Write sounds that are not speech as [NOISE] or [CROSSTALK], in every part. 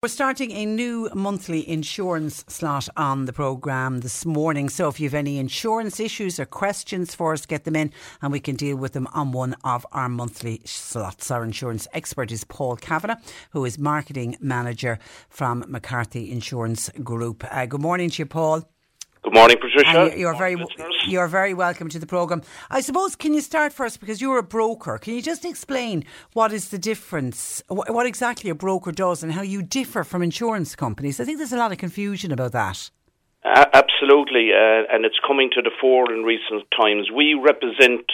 We're starting a new monthly insurance slot on the programme this morning. So if you have any insurance issues or questions for us, get them in and we can deal with them on one of our monthly slots. Our insurance expert is Paul Kavanagh, who is marketing manager from McCarthy Insurance Group. Uh, good morning to you, Paul. Good morning, Patricia. you're very you're very welcome to the program. I suppose can you start first because you're a broker? Can you just explain what is the difference, what exactly a broker does, and how you differ from insurance companies? I think there's a lot of confusion about that. Uh, absolutely, uh, and it's coming to the fore in recent times. We represent.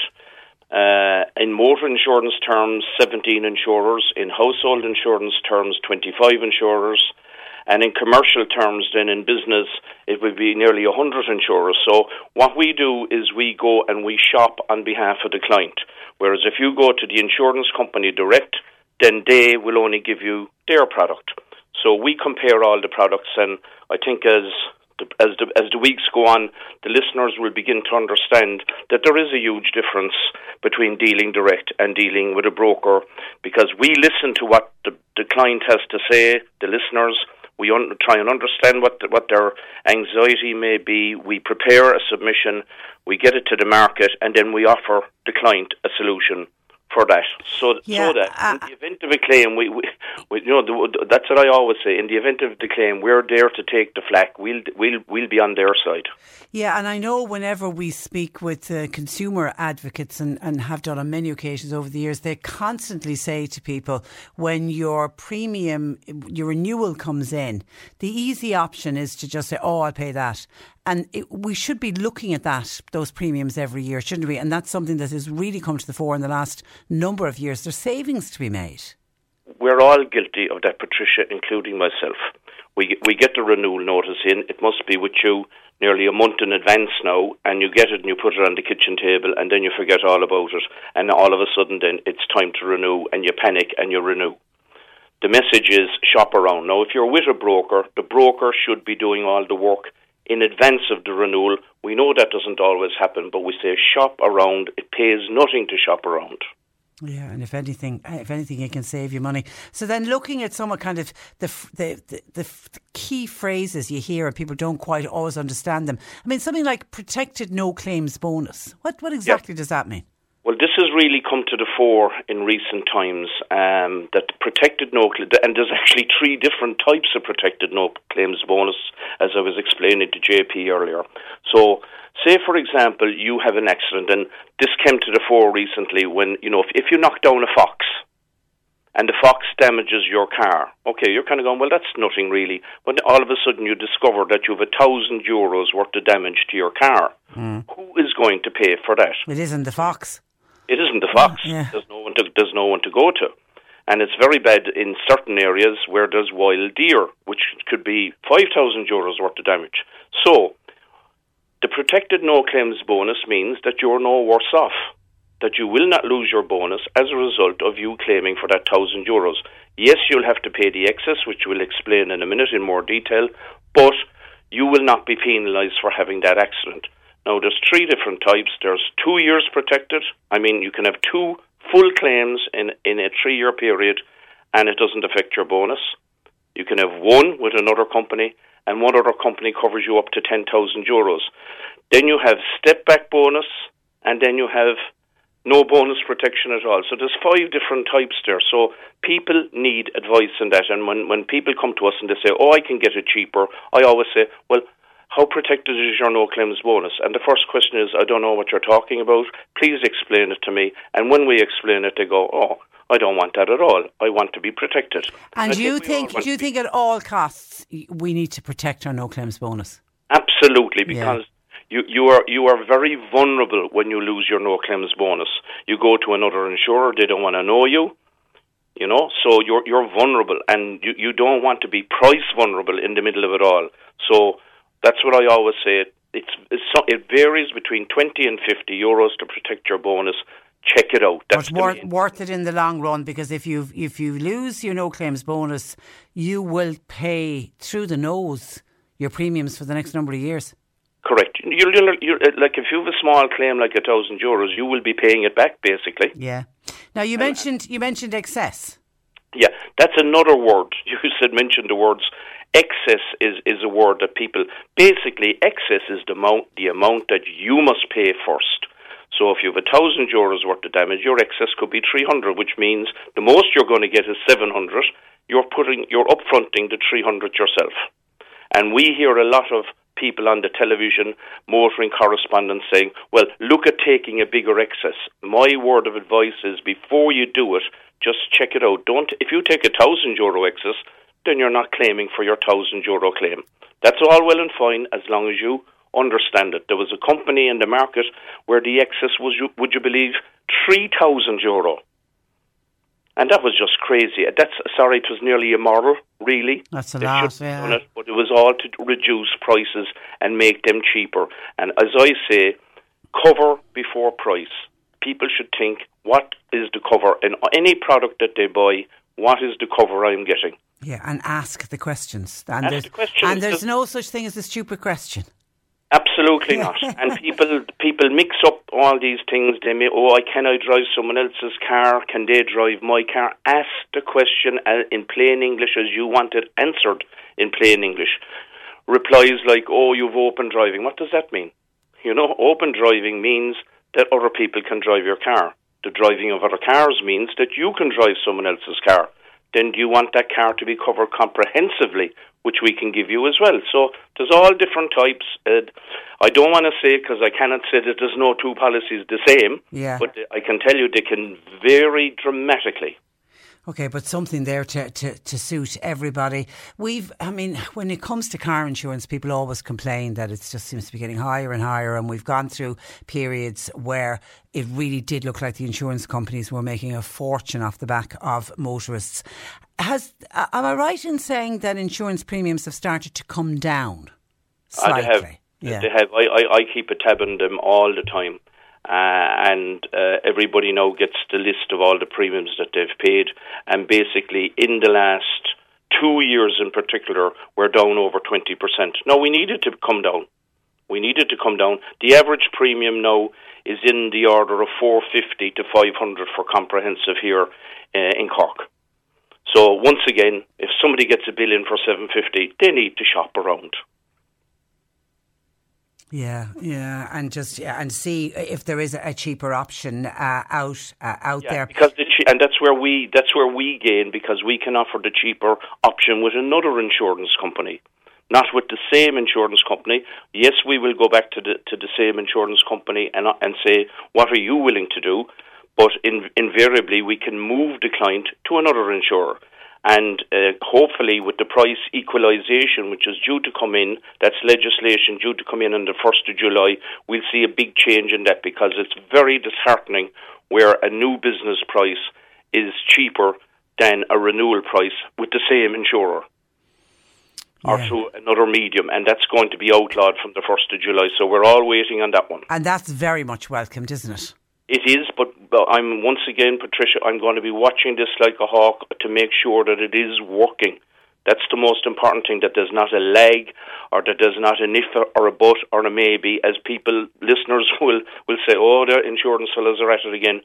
Uh, in motor insurance terms, 17 insurers. In household insurance terms, 25 insurers. And in commercial terms, then in business, it would be nearly 100 insurers. So what we do is we go and we shop on behalf of the client. Whereas if you go to the insurance company direct, then they will only give you their product. So we compare all the products, and I think as the, as the as the weeks go on, the listeners will begin to understand that there is a huge difference between dealing direct and dealing with a broker, because we listen to what the, the client has to say, the listeners, we un- try and understand what the, what their anxiety may be. We prepare a submission, we get it to the market, and then we offer the client a solution for that. So, yeah, so that uh, in the event of a claim, we, we, we you know, the, that's what I always say. In the event of the claim, we're there to take the flak. We'll we'll we'll be on their side. Yeah, and I know whenever we speak with uh, consumer advocates and, and have done on many occasions over the years, they constantly say to people when your premium, your renewal comes in, the easy option is to just say, "Oh, I'll pay that," And it, we should be looking at that, those premiums every year, shouldn't we? And that's something that has really come to the fore in the last number of years. There's savings to be made. We're all guilty of that, Patricia, including myself. We, we get the renewal notice in. It must be with you nearly a month in advance now, and you get it and you put it on the kitchen table, and then you forget all about it. And all of a sudden, then it's time to renew, and you panic and you renew the message is shop around. Now, if you're with a broker, the broker should be doing all the work in advance of the renewal. We know that doesn't always happen, but we say shop around. It pays nothing to shop around. Yeah, and if anything, if anything, it can save you money. So then, looking at some kind of the the, the the key phrases you hear and people don't quite always understand them. I mean, something like protected no claims bonus. What what exactly does that mean? Well, this has really come to the fore in recent times. Um, that protected no and there's actually three different types of protected no claims bonus, as I was explaining to JP earlier. So, say for example, you have an accident, and this came to the fore recently when you know if, if you knock down a fox, and the fox damages your car. Okay, you're kind of going, well, that's nothing really. But all of a sudden you discover that you have a thousand euros worth of damage to your car. Mm. Who is going to pay for that? It isn't the fox. It isn't the fox. Yeah. There's no one to there's no one to go to, and it's very bad in certain areas where there's wild deer, which could be five thousand euros worth of damage. So, the protected no claims bonus means that you're no worse off. That you will not lose your bonus as a result of you claiming for that thousand euros. Yes, you'll have to pay the excess, which we'll explain in a minute in more detail, but you will not be penalised for having that accident. Now, there's three different types. There's two years protected. I mean, you can have two full claims in, in a three year period and it doesn't affect your bonus. You can have one with another company and one other company covers you up to 10,000 euros. Then you have step back bonus and then you have no bonus protection at all. So there's five different types there. So people need advice on that. And when, when people come to us and they say, oh, I can get it cheaper, I always say, well, how protected is your no claims bonus? And the first question is, I don't know what you're talking about. Please explain it to me. And when we explain it, they go, oh, I don't want that at all. I want to be protected. And do you think, think do you think at all costs we need to protect our no claims bonus? Absolutely, because yeah. you, you are you are very vulnerable when you lose your no claims bonus. You go to another insurer, they don't want to know you. You know, so you're you're vulnerable, and you, you don't want to be price vulnerable in the middle of it all. So that's what I always say. It's, it's it varies between twenty and fifty euros to protect your bonus. Check it out. That's but worth, worth it in the long run because if you if you lose your no claims bonus, you will pay through the nose your premiums for the next number of years. Correct. You're, you're, you're, uh, like if you have a small claim like a thousand euros, you will be paying it back basically. Yeah. Now you uh, mentioned you mentioned excess. Yeah, that's another word. [LAUGHS] You said mentioned the words excess is, is a word that people basically excess is the amount the amount that you must pay first. So if you have a thousand euros worth of damage, your excess could be three hundred, which means the most you're going to get is seven hundred. You're putting you're upfronting the three hundred yourself. And we hear a lot of people on the television, motoring correspondents saying, well, look at taking a bigger excess. My word of advice is before you do it, just check it out. Don't, if you take a thousand euro excess, then you're not claiming for your thousand euro claim. That's all well and fine as long as you understand it. There was a company in the market where the excess was, would you believe, 3,000 euro. And that was just crazy. That's sorry, it was nearly immoral, really. That's a lot, yeah. It, but it was all to reduce prices and make them cheaper. And as I say, cover before price. People should think what is the cover in any product that they buy. What is the cover I'm getting? Yeah, and ask the questions. And, ask there's, the questions. and there's no such thing as a stupid question. Absolutely not. [LAUGHS] and people people mix up all these things. They may, oh, I can I drive someone else's car? Can they drive my car? Ask the question uh, in plain English as you want it answered in plain English. Replies like, oh, you've open driving. What does that mean? You know, open driving means that other people can drive your car. The driving of other cars means that you can drive someone else's car. Then do you want that car to be covered comprehensively which we can give you as well. So there's all different types. Uh, I don't want to say because I cannot say that there's no two policies the same. Yeah. But I can tell you they can vary dramatically. Okay, but something there to, to, to suit everybody. We've, I mean, when it comes to car insurance, people always complain that it just seems to be getting higher and higher. And we've gone through periods where it really did look like the insurance companies were making a fortune off the back of motorists. Has, am I right in saying that insurance premiums have started to come down uh, slightly? They have. Yeah. They have. I, I, I keep a tab on them all the time. Uh, and uh, everybody now gets the list of all the premiums that they've paid. And basically, in the last two years in particular, we're down over 20%. Now, we needed to come down. We needed to come down. The average premium now is in the order of 450 to 500 for comprehensive here uh, in Cork. So once again, if somebody gets a bill in for 750, they need to shop around. Yeah, yeah, and just yeah, and see if there is a cheaper option uh, out uh, out yeah, there. Because the che- and that's where we that's where we gain because we can offer the cheaper option with another insurance company, not with the same insurance company. Yes, we will go back to the to the same insurance company and and say what are you willing to do, but in, invariably we can move the client to another insurer. And uh, hopefully, with the price equalisation, which is due to come in, that's legislation due to come in on the 1st of July, we'll see a big change in that because it's very disheartening where a new business price is cheaper than a renewal price with the same insurer. Yeah. Or through another medium, and that's going to be outlawed from the 1st of July. So we're all waiting on that one. And that's very much welcomed, isn't it? It is, but, I'm once again, Patricia. I'm going to be watching this like a hawk to make sure that it is working. That's the most important thing. That there's not a lag, or that there's not an if or a but or a maybe, as people listeners [LAUGHS] will will say, "Oh, the insurance fellows are at it again."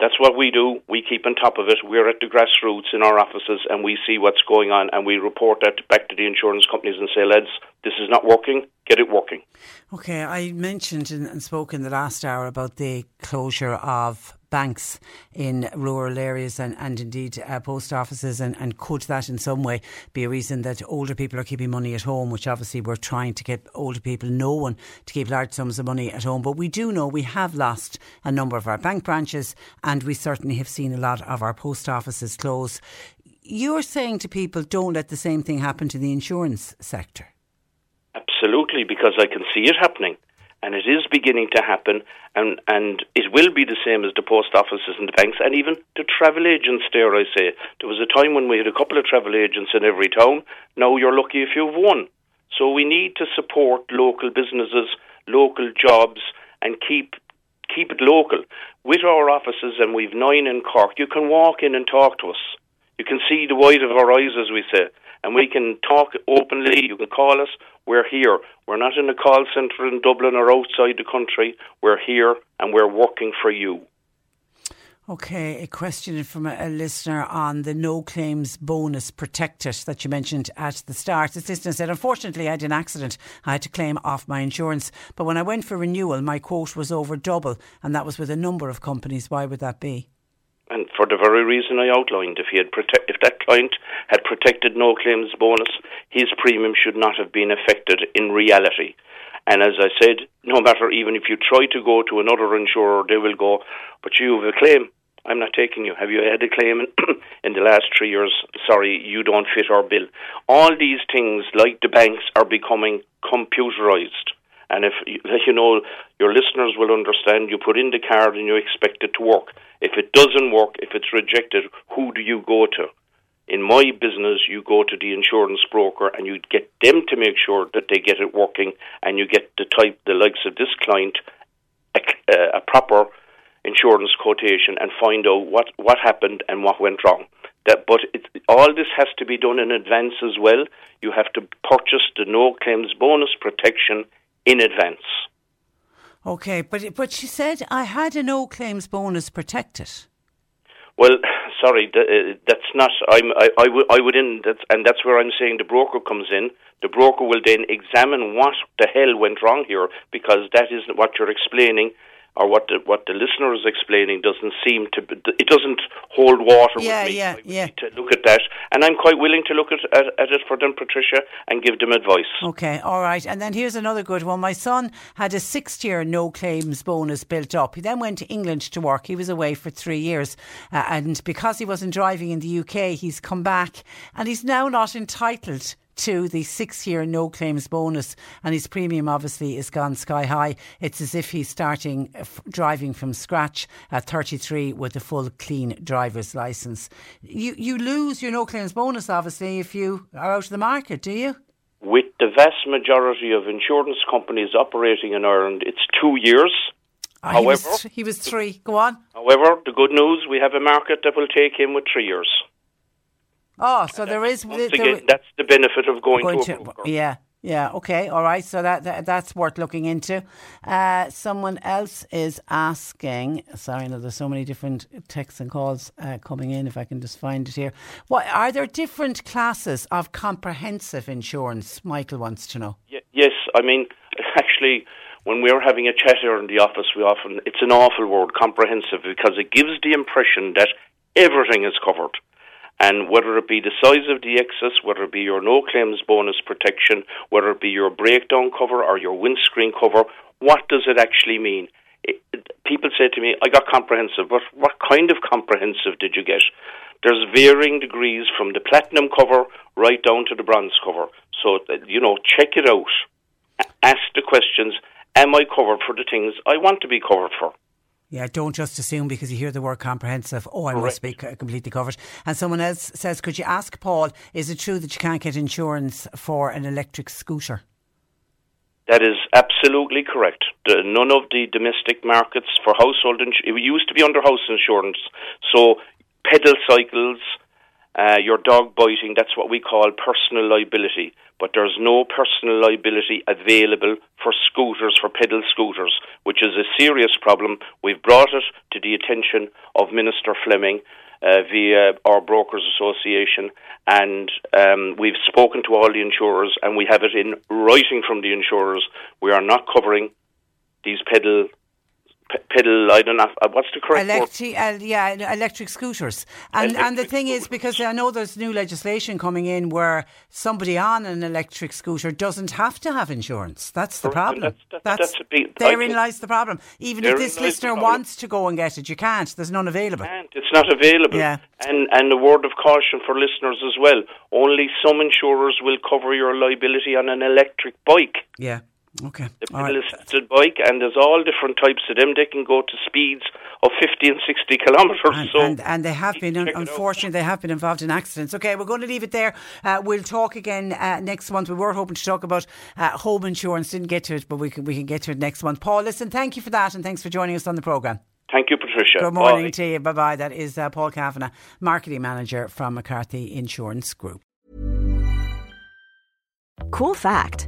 That's what we do. We keep on top of it. We're at the grassroots in our offices and we see what's going on and we report that back to the insurance companies and say, lads, this is not working, get it working. Okay, I mentioned and spoke in the last hour about the closure of banks in rural areas and, and indeed uh, post offices and, and could that in some way be a reason that older people are keeping money at home which obviously we're trying to get older people no one to keep large sums of money at home. But we do know we have lost a number of our bank branches and we certainly have seen a lot of our post offices close. You're saying to people don't let the same thing happen to the insurance sector absolutely because I can see it happening and it is beginning to happen, and, and it will be the same as the post offices and the banks, and even the travel agents, dare I say. There was a time when we had a couple of travel agents in every town. Now you're lucky if you've one. So we need to support local businesses, local jobs, and keep keep it local. With our offices, and we've nine in Cork, you can walk in and talk to us. You can see the white of our eyes, as we say and we can talk openly. You can call us. We're here. We're not in a call centre in Dublin or outside the country. We're here and we're working for you. Okay, a question from a, listener on the no claims bonus protected that you mentioned at the start. This listener said, Unfortunately, I had an accident. I had to claim off my insurance. But when I went for renewal, my quote was over double, and that was with a number of companies. Why would that be? And for the very reason I outlined, if he had prote- if that client had protected no claims bonus, his premium should not have been affected in reality. And as I said, no matter even if you try to go to another insurer, they will go, but you have a claim. I'm not taking you. Have you had a claim in [COUGHS] the last three years? Sorry, you don't fit our bill. All these things, like the banks, are becoming computerized. And if you know your listeners will understand, you put in the card and you expect it to work. If it doesn't work, if it's rejected, who do you go to? In my business, you go to the insurance broker and you get them to make sure that they get it working, and you get the type, the likes of this client, a, uh, a proper insurance quotation and find out what what happened and what went wrong. That, but it, all this has to be done in advance as well. You have to purchase the no claims bonus protection in advance. Okay, but but she said I had a no claims bonus protected. Well, [SIGHS] sorry, uh, that's not. I'm. I, I, w- I would in. That's, and that's where I'm saying the broker comes in. The broker will then examine what the hell went wrong here, because that isn't what you're explaining or what the what the listener is explaining doesn't seem to it doesn't hold water yeah, with me. Yeah, yeah, To look at that, and I'm quite willing to look at, at, at it for them, Patricia, and give them advice. Okay, all right. And then here's another good one. My son had a six-year no claims bonus built up. He then went to England to work. He was away for three years, uh, and because he wasn't driving in the UK, he's come back, and he's now not entitled to the six year no claims bonus, and his premium obviously is gone sky high. It's as if he's starting uh, f- driving from scratch at 33 with a full clean driver's license. You, you lose your no claims bonus, obviously, if you are out of the market, do you? With the vast majority of insurance companies operating in Ireland, it's two years. Oh, however, he was, he was three. Go on. However, the good news we have a market that will take him with three years. Oh, so there is. Once there, again, that's the benefit of going, going to, to Yeah. Yeah, okay, all right. So that, that that's worth looking into. Uh, someone else is asking. Sorry, no, there's so many different texts and calls uh, coming in. If I can just find it here, what are there different classes of comprehensive insurance? Michael wants to know. Y- yes, I mean [LAUGHS] actually, when we're having a chat here in the office, we often it's an awful word, comprehensive, because it gives the impression that everything is covered. And whether it be the size of the excess, whether it be your no claims bonus protection, whether it be your breakdown cover or your windscreen cover, what does it actually mean? It, people say to me, I got comprehensive, but what kind of comprehensive did you get? There's varying degrees from the platinum cover right down to the bronze cover. So, uh, you know, check it out. Ask the questions Am I covered for the things I want to be covered for? Yeah, don't just assume because you hear the word comprehensive, oh, I Correct. must be completely covered. And someone else says, could you ask Paul, is it true that you can't get insurance for an electric scooter? That is absolutely correct. The, none of the domestic markets for household insurance, it used to be under house insurance. So pedal cycles, uh, your dog biting, that's what we call personal liability. But there's no personal liability available for scooters, for pedal scooters, which is a serious problem. We've brought it to the attention of Minister Fleming uh, via our Brokers Association, and um, we've spoken to all the insurers, and we have it in writing from the insurers. We are not covering these pedal pedal. I don't know uh, what's the correct electric, uh, yeah, electric scooters. And electric and the thing scooters. is, because I know there's new legislation coming in where somebody on an electric scooter doesn't have to have insurance. That's the problem. That's, that's, that's, that's bit, therein lies the problem. Even if this listener wants to go and get it, you can't. There's none available. It's not available. Yeah. And and a word of caution for listeners as well. Only some insurers will cover your liability on an electric bike. Yeah. Okay. The pedal assisted right. bike, and there's all different types of them. They can go to speeds of 50 and 60 kilometres. And, so and, and, they have been, unfortunately, they have been involved in accidents. Okay, we're going to leave it there. Uh, we'll talk again uh, next month. We were hoping to talk about uh, home insurance, didn't get to it, but we can, we can get to it next month. Paul, listen, thank you for that, and thanks for joining us on the programme. Thank you, Patricia. Good morning Bye. to you. Bye bye. That is uh, Paul Kavanagh, Marketing Manager from McCarthy Insurance Group. Cool fact